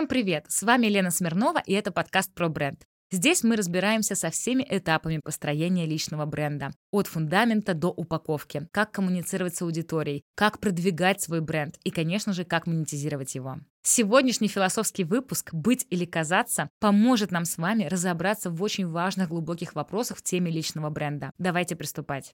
Всем привет! С вами Лена Смирнова, и это подкаст про бренд. Здесь мы разбираемся со всеми этапами построения личного бренда. От фундамента до упаковки. Как коммуницировать с аудиторией, как продвигать свой бренд и, конечно же, как монетизировать его. Сегодняшний философский выпуск «Быть или казаться» поможет нам с вами разобраться в очень важных глубоких вопросах в теме личного бренда. Давайте приступать.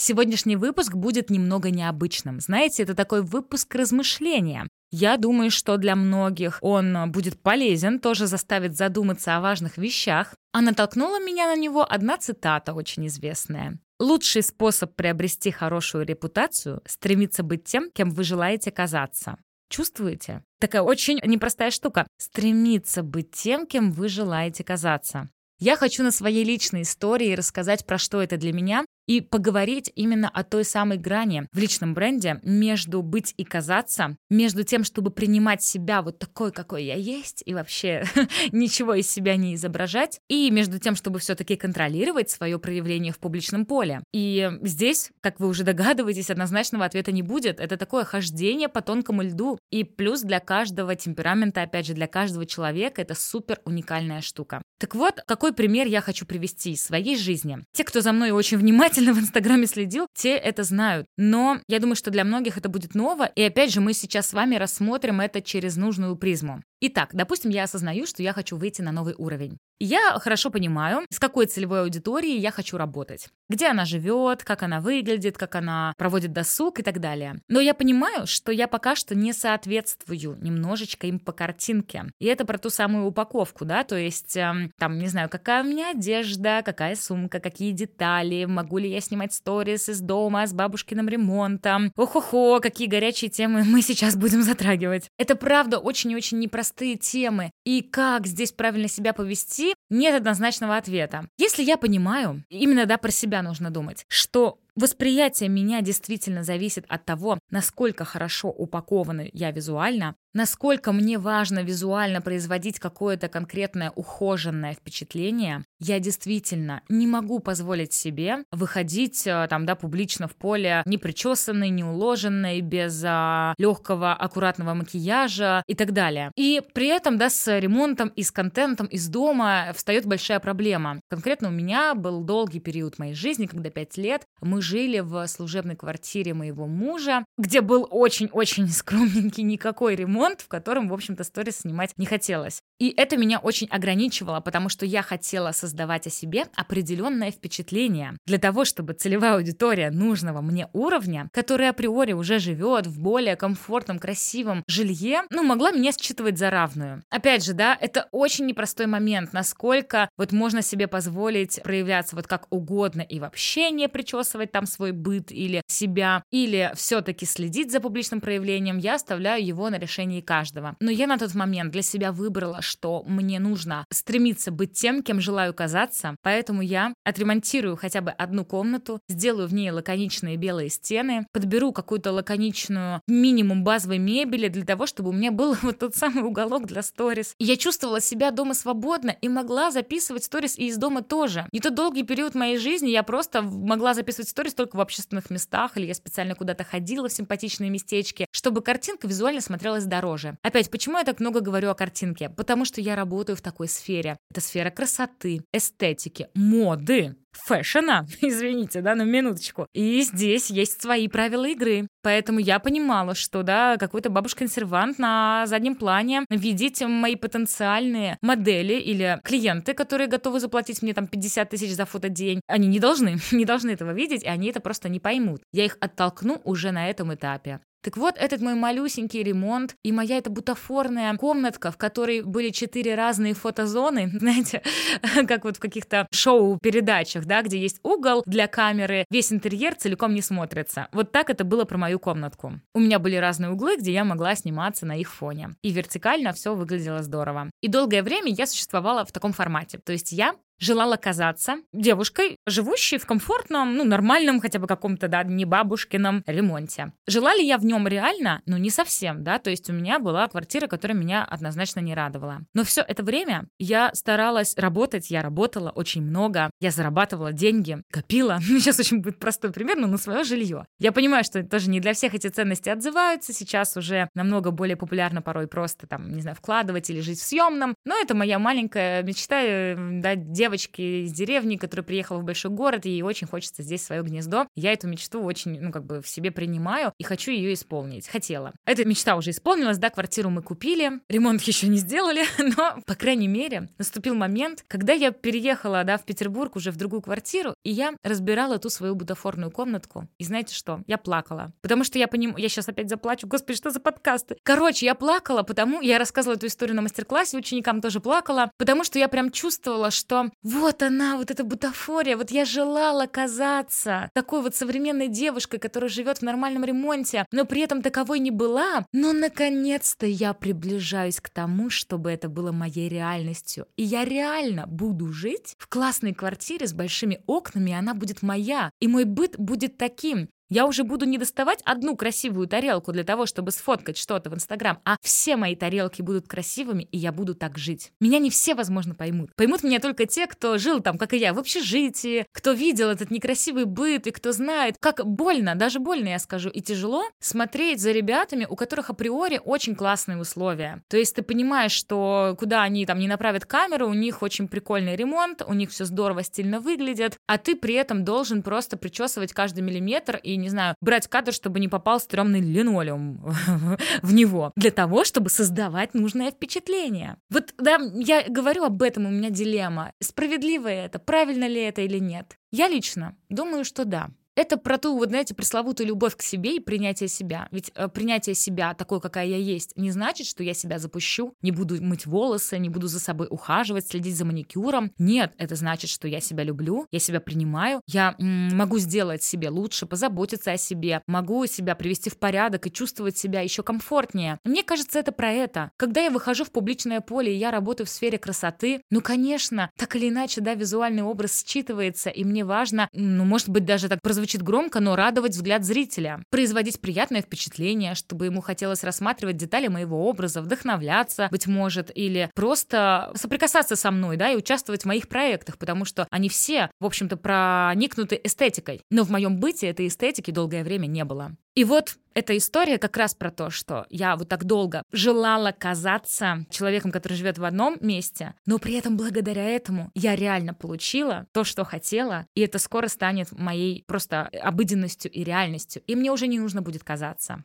Сегодняшний выпуск будет немного необычным. Знаете, это такой выпуск размышления. Я думаю, что для многих он будет полезен, тоже заставит задуматься о важных вещах. А натолкнула меня на него одна цитата очень известная. Лучший способ приобрести хорошую репутацию – стремиться быть тем, кем вы желаете казаться. Чувствуете? Такая очень непростая штука. Стремиться быть тем, кем вы желаете казаться. Я хочу на своей личной истории рассказать, про что это для меня, и поговорить именно о той самой грани в личном бренде между быть и казаться, между тем, чтобы принимать себя вот такой, какой я есть, и вообще ничего из себя не изображать, и между тем, чтобы все-таки контролировать свое проявление в публичном поле. И здесь, как вы уже догадываетесь, однозначного ответа не будет. Это такое хождение по тонкому льду. И плюс для каждого темперамента, опять же, для каждого человека это супер уникальная штука. Так вот, какой пример я хочу привести из своей жизни. Те, кто за мной очень внимательно внимательно в Инстаграме следил, те это знают. Но я думаю, что для многих это будет ново. И опять же, мы сейчас с вами рассмотрим это через нужную призму. Итак, допустим, я осознаю, что я хочу выйти на новый уровень. Я хорошо понимаю, с какой целевой аудиторией я хочу работать. Где она живет, как она выглядит, как она проводит досуг и так далее. Но я понимаю, что я пока что не соответствую немножечко им по картинке. И это про ту самую упаковку, да, то есть эм, там, не знаю, какая у меня одежда, какая сумка, какие детали, могу ли я снимать сторис из дома с бабушкиным ремонтом. Ох-охо, какие горячие темы мы сейчас будем затрагивать. Это правда очень и очень непростые темы. И как здесь правильно себя повести, нет однозначного ответа. Если я понимаю, именно да, про себя нужно думать, что Восприятие меня действительно зависит от того, насколько хорошо упакована я визуально, насколько мне важно визуально производить какое-то конкретное ухоженное впечатление, я действительно не могу позволить себе выходить э, там, да, публично в поле не причесанной, не уложенной, без а, легкого, аккуратного макияжа и так далее. И при этом, да, с ремонтом и с контентом из дома встает большая проблема. Конкретно у меня был долгий период моей жизни, когда пять лет мы жили в служебной квартире моего мужа, где был очень-очень скромненький никакой ремонт, в котором, в общем-то, сторис снимать не хотелось. И это меня очень ограничивало, потому что я хотела создавать о себе определенное впечатление для того, чтобы целевая аудитория нужного мне уровня, которая априори уже живет в более комфортном, красивом жилье, ну, могла меня считывать за равную. Опять же, да, это очень непростой момент, насколько вот можно себе позволить проявляться вот как угодно и вообще не причесывать там свой быт или себя, или все-таки следить за публичным проявлением, я оставляю его на решении каждого. Но я на тот момент для себя выбрала, что мне нужно стремиться быть тем, кем желаю казаться, поэтому я отремонтирую хотя бы одну комнату, сделаю в ней лаконичные белые стены, подберу какую-то лаконичную минимум базовой мебели для того, чтобы у меня был вот тот самый уголок для сторис. И я чувствовала себя дома свободно и могла записывать сторис и из дома тоже. Не тот долгий период моей жизни я просто могла записывать сторис только в общественных местах, или я специально куда-то ходила в симпатичные местечки, чтобы картинка визуально смотрелась дороже. Опять, почему я так много говорю о картинке? Потому что я работаю в такой сфере. Это сфера красоты, эстетики, моды фэшена, извините, да, на минуточку. И здесь есть свои правила игры. Поэтому я понимала, что, да, какой-то бабушка-консервант на заднем плане видеть мои потенциальные модели или клиенты, которые готовы заплатить мне там 50 тысяч за фотодень, они не должны, не должны этого видеть, и они это просто не поймут. Я их оттолкну уже на этом этапе. Так вот, этот мой малюсенький ремонт и моя эта бутафорная комнатка, в которой были четыре разные фотозоны, знаете, как вот в каких-то шоу-передачах, да, где есть угол для камеры, весь интерьер целиком не смотрится. Вот так это было про мою комнатку. У меня были разные углы, где я могла сниматься на их фоне. И вертикально все выглядело здорово. И долгое время я существовала в таком формате. То есть я желала казаться девушкой, живущей в комфортном, ну, нормальном, хотя бы каком-то, да, не бабушкином ремонте. Жила ли я в нем реально? Ну, не совсем, да, то есть у меня была квартира, которая меня однозначно не радовала. Но все это время я старалась работать, я работала очень много, я зарабатывала деньги, копила, сейчас очень будет простой пример, но на свое жилье. Я понимаю, что тоже не для всех эти ценности отзываются, сейчас уже намного более популярно порой просто там, не знаю, вкладывать или жить в съемном, но это моя маленькая мечта, э, да, девочки из деревни, которая приехала в большой город, и ей очень хочется здесь свое гнездо. Я эту мечту очень, ну, как бы в себе принимаю и хочу ее исполнить. Хотела. Эта мечта уже исполнилась, да, квартиру мы купили, ремонт еще не сделали, но, по крайней мере, наступил момент, когда я переехала, да, в Петербург уже в другую квартиру, и я разбирала ту свою бутафорную комнатку. И знаете что? Я плакала. Потому что я понимаю, я сейчас опять заплачу, господи, что за подкасты? Короче, я плакала, потому я рассказывала эту историю на мастер-классе, ученикам тоже плакала, потому что я прям чувствовала, что вот она, вот эта бутафория, вот я желала казаться такой вот современной девушкой, которая живет в нормальном ремонте, но при этом таковой не была. Но наконец-то я приближаюсь к тому, чтобы это было моей реальностью. И я реально буду жить в классной квартире с большими окнами, и она будет моя. И мой быт будет таким. Я уже буду не доставать одну красивую тарелку для того, чтобы сфоткать что-то в Инстаграм, а все мои тарелки будут красивыми, и я буду так жить. Меня не все, возможно, поймут. Поймут меня только те, кто жил там, как и я, в общежитии, кто видел этот некрасивый быт, и кто знает, как больно, даже больно, я скажу, и тяжело смотреть за ребятами, у которых априори очень классные условия. То есть ты понимаешь, что куда они там не направят камеру, у них очень прикольный ремонт, у них все здорово, стильно выглядит, а ты при этом должен просто причесывать каждый миллиметр и не знаю, брать кадр, чтобы не попал стрёмный линолеум в него, для того, чтобы создавать нужное впечатление. Вот, да, я говорю об этом, у меня дилемма. Справедливо это, правильно ли это или нет? Я лично думаю, что да. Это про ту, вот знаете, пресловутую любовь к себе и принятие себя. Ведь э, принятие себя такой, какая я есть, не значит, что я себя запущу, не буду мыть волосы, не буду за собой ухаживать, следить за маникюром. Нет, это значит, что я себя люблю, я себя принимаю, я м- могу сделать себе лучше, позаботиться о себе, могу себя привести в порядок и чувствовать себя еще комфортнее. Мне кажется, это про это. Когда я выхожу в публичное поле и я работаю в сфере красоты, ну, конечно, так или иначе, да, визуальный образ считывается, и мне важно, ну, может быть, даже так прозвучит звучит громко, но радовать взгляд зрителя, производить приятное впечатление, чтобы ему хотелось рассматривать детали моего образа, вдохновляться, быть может, или просто соприкасаться со мной, да, и участвовать в моих проектах, потому что они все, в общем-то, проникнуты эстетикой. Но в моем быте этой эстетики долгое время не было. И вот эта история как раз про то, что я вот так долго желала казаться человеком, который живет в одном месте, но при этом благодаря этому я реально получила то, что хотела, и это скоро станет моей просто обыденностью и реальностью, и мне уже не нужно будет казаться.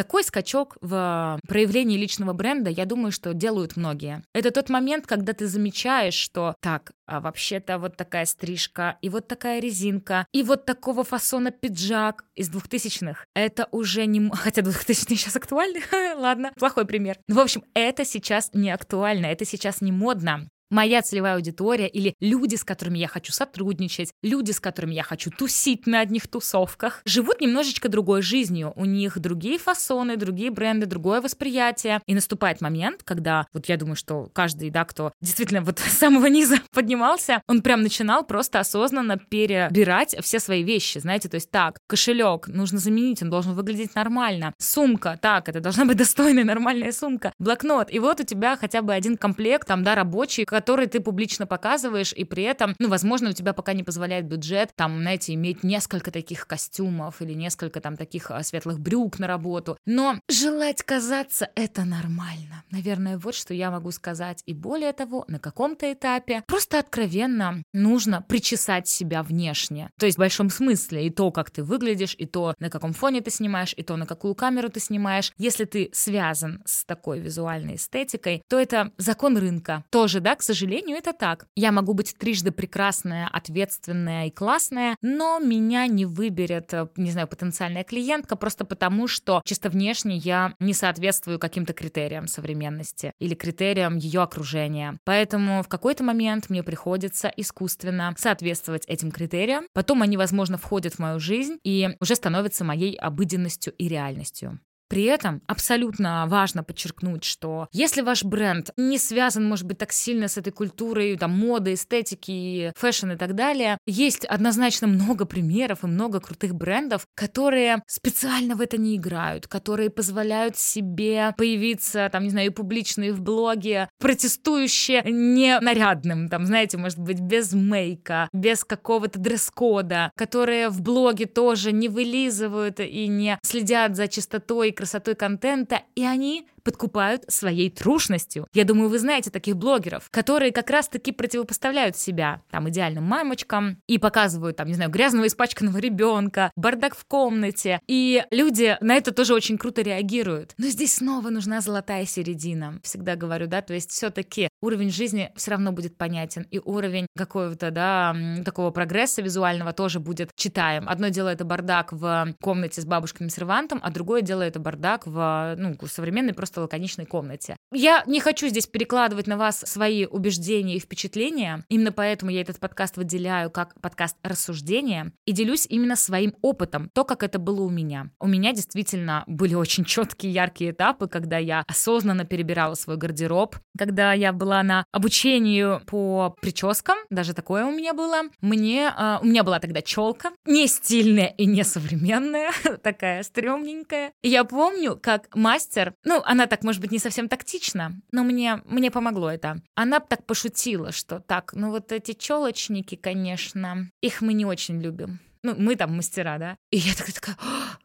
Такой скачок в проявлении личного бренда, я думаю, что делают многие. Это тот момент, когда ты замечаешь, что так, а вообще-то вот такая стрижка, и вот такая резинка, и вот такого фасона пиджак из двухтысячных. Это уже не... Хотя двухтысячные сейчас актуальны, ладно, плохой пример. В общем, это сейчас не актуально, это сейчас не модно моя целевая аудитория или люди, с которыми я хочу сотрудничать, люди, с которыми я хочу тусить на одних тусовках, живут немножечко другой жизнью. У них другие фасоны, другие бренды, другое восприятие. И наступает момент, когда, вот я думаю, что каждый, да, кто действительно вот с самого низа поднимался, он прям начинал просто осознанно перебирать все свои вещи, знаете, то есть так, кошелек нужно заменить, он должен выглядеть нормально, сумка, так, это должна быть достойная нормальная сумка, блокнот, и вот у тебя хотя бы один комплект, там, да, рабочий, который ты публично показываешь, и при этом, ну, возможно, у тебя пока не позволяет бюджет, там, знаете, иметь несколько таких костюмов или несколько там таких а, светлых брюк на работу. Но желать казаться — это нормально. Наверное, вот что я могу сказать. И более того, на каком-то этапе просто откровенно нужно причесать себя внешне. То есть в большом смысле и то, как ты выглядишь, и то, на каком фоне ты снимаешь, и то, на какую камеру ты снимаешь. Если ты связан с такой визуальной эстетикой, то это закон рынка. Тоже, да, к сожалению, это так. Я могу быть трижды прекрасная, ответственная и классная, но меня не выберет, э, не знаю, потенциальная клиентка просто потому, что чисто внешне я не соответствую каким-то критериям современности или критериям ее окружения. Поэтому в какой-то момент мне приходится искусственно соответствовать этим критериям. Потом они, возможно, входят в мою жизнь и уже становятся моей обыденностью и реальностью. При этом абсолютно важно подчеркнуть, что если ваш бренд не связан, может быть, так сильно с этой культурой, там, моды, эстетики, fashion и так далее, есть однозначно много примеров и много крутых брендов, которые специально в это не играют, которые позволяют себе появиться, там, не знаю, и публичные в блоге, протестующие не нарядным, там, знаете, может быть, без мейка, без какого-то дресс-кода, которые в блоге тоже не вылизывают и не следят за чистотой и красотой контента, и они подкупают своей трушностью. Я думаю, вы знаете таких блогеров, которые как раз-таки противопоставляют себя там идеальным мамочкам и показывают там, не знаю, грязного испачканного ребенка, бардак в комнате. И люди на это тоже очень круто реагируют. Но здесь снова нужна золотая середина. Всегда говорю, да, то есть все-таки уровень жизни все равно будет понятен, и уровень какого-то, да, такого прогресса визуального тоже будет читаем. Одно дело это бардак в комнате с бабушкиным сервантом, а другое дело это бардак в, ну, современной просто просто лаконичной комнате. Я не хочу здесь перекладывать на вас свои убеждения и впечатления, именно поэтому я этот подкаст выделяю как подкаст рассуждения и делюсь именно своим опытом, то, как это было у меня. У меня действительно были очень четкие, яркие этапы, когда я осознанно перебирала свой гардероб, когда я была на обучении по прическам, даже такое у меня было. Мне, э, у меня была тогда челка, не стильная и не современная, такая стрёмненькая. Я помню, как мастер, ну, она она так, может быть, не совсем тактична, но мне, мне помогло это. Она так пошутила, что так, ну вот эти челочники, конечно, их мы не очень любим ну, мы там мастера, да. И я такая, такая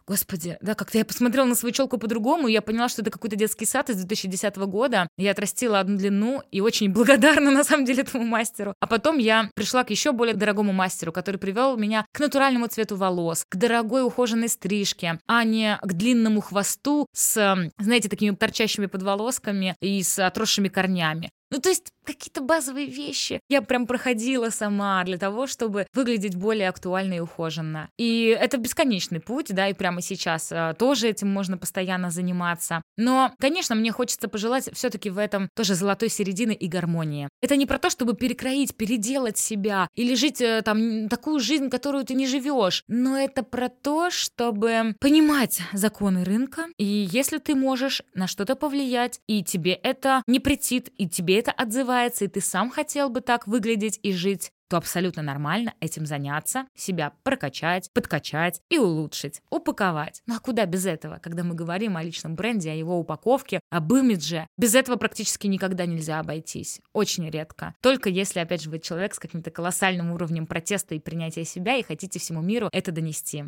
господи, да, как-то я посмотрела на свою челку по-другому, и я поняла, что это какой-то детский сад из 2010 года. Я отрастила одну длину и очень благодарна, на самом деле, этому мастеру. А потом я пришла к еще более дорогому мастеру, который привел меня к натуральному цвету волос, к дорогой ухоженной стрижке, а не к длинному хвосту с, знаете, такими торчащими подволосками и с отросшими корнями. Ну, то есть какие-то базовые вещи я прям проходила сама для того, чтобы выглядеть более актуально и ухоженно. И это бесконечный путь, да, и прямо сейчас а, тоже этим можно постоянно заниматься. Но, конечно, мне хочется пожелать все-таки в этом тоже золотой середины и гармонии. Это не про то, чтобы перекроить, переделать себя или жить э, там такую жизнь, которую ты не живешь, но это про то, чтобы понимать законы рынка, и если ты можешь на что-то повлиять, и тебе это не претит, и тебе это отзывается, и ты сам хотел бы так выглядеть и жить, то абсолютно нормально этим заняться, себя прокачать, подкачать и улучшить, упаковать. Ну а куда без этого, когда мы говорим о личном бренде, о его упаковке, об имидже? Без этого практически никогда нельзя обойтись. Очень редко. Только если, опять же, вы человек с каким-то колоссальным уровнем протеста и принятия себя и хотите всему миру это донести.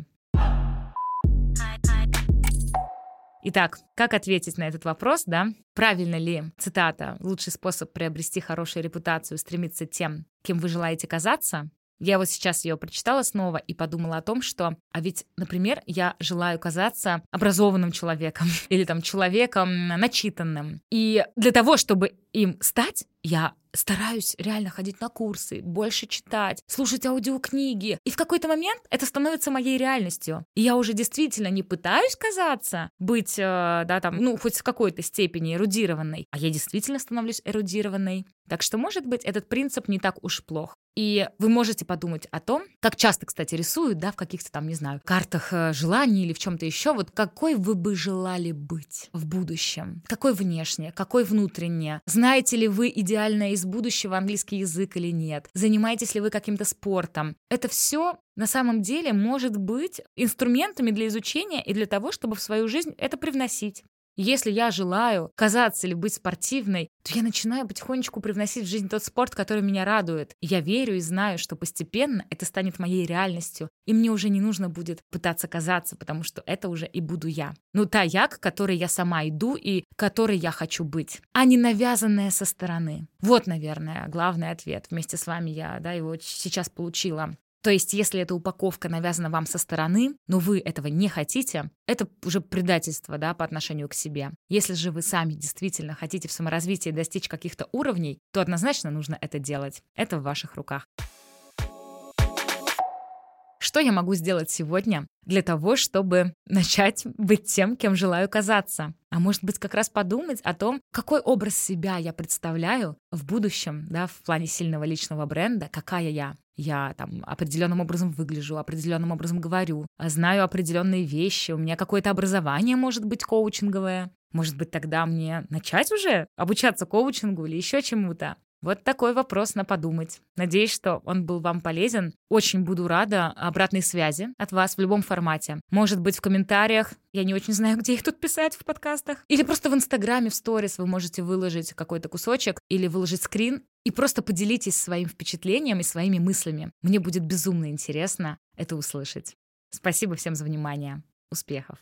Итак, как ответить на этот вопрос, да? Правильно ли, цитата, лучший способ приобрести хорошую репутацию стремиться тем, кем вы желаете казаться? Я вот сейчас ее прочитала снова и подумала о том, что, а ведь, например, я желаю казаться образованным человеком или там человеком начитанным. И для того, чтобы им стать, я стараюсь реально ходить на курсы, больше читать, слушать аудиокниги. И в какой-то момент это становится моей реальностью. И я уже действительно не пытаюсь казаться быть, э, да, там, ну, хоть в какой-то степени эрудированной, а я действительно становлюсь эрудированной. Так что, может быть, этот принцип не так уж плох. И вы можете подумать о том, как часто, кстати, рисуют, да, в каких-то там, не знаю, картах э, желаний или в чем-то еще, вот какой вы бы желали быть в будущем? Какой внешне, какой внутренне? Знаете ли вы идеально из будущего английский язык или нет? Занимаетесь ли вы каким-то спортом? Это все на самом деле может быть инструментами для изучения и для того, чтобы в свою жизнь это привносить. Если я желаю казаться или быть спортивной, то я начинаю потихонечку привносить в жизнь тот спорт, который меня радует. Я верю и знаю, что постепенно это станет моей реальностью, и мне уже не нужно будет пытаться казаться, потому что это уже и буду я. Ну, та я, к которой я сама иду и которой я хочу быть, а не навязанная со стороны. Вот, наверное, главный ответ. Вместе с вами я да, его сейчас получила. То есть, если эта упаковка навязана вам со стороны, но вы этого не хотите, это уже предательство да, по отношению к себе. Если же вы сами действительно хотите в саморазвитии достичь каких-то уровней, то однозначно нужно это делать. Это в ваших руках. Что я могу сделать сегодня для того, чтобы начать быть тем, кем желаю казаться? А может быть, как раз подумать о том, какой образ себя я представляю в будущем, да, в плане сильного личного бренда, какая я. Я там определенным образом выгляжу, определенным образом говорю, знаю определенные вещи, у меня какое-то образование может быть коучинговое. Может быть, тогда мне начать уже обучаться коучингу или еще чему-то? Вот такой вопрос на подумать. Надеюсь, что он был вам полезен. Очень буду рада обратной связи от вас в любом формате. Может быть, в комментариях. Я не очень знаю, где их тут писать в подкастах. Или просто в Инстаграме, в сторис вы можете выложить какой-то кусочек или выложить скрин и просто поделитесь своим впечатлением и своими мыслями. Мне будет безумно интересно это услышать. Спасибо всем за внимание. Успехов!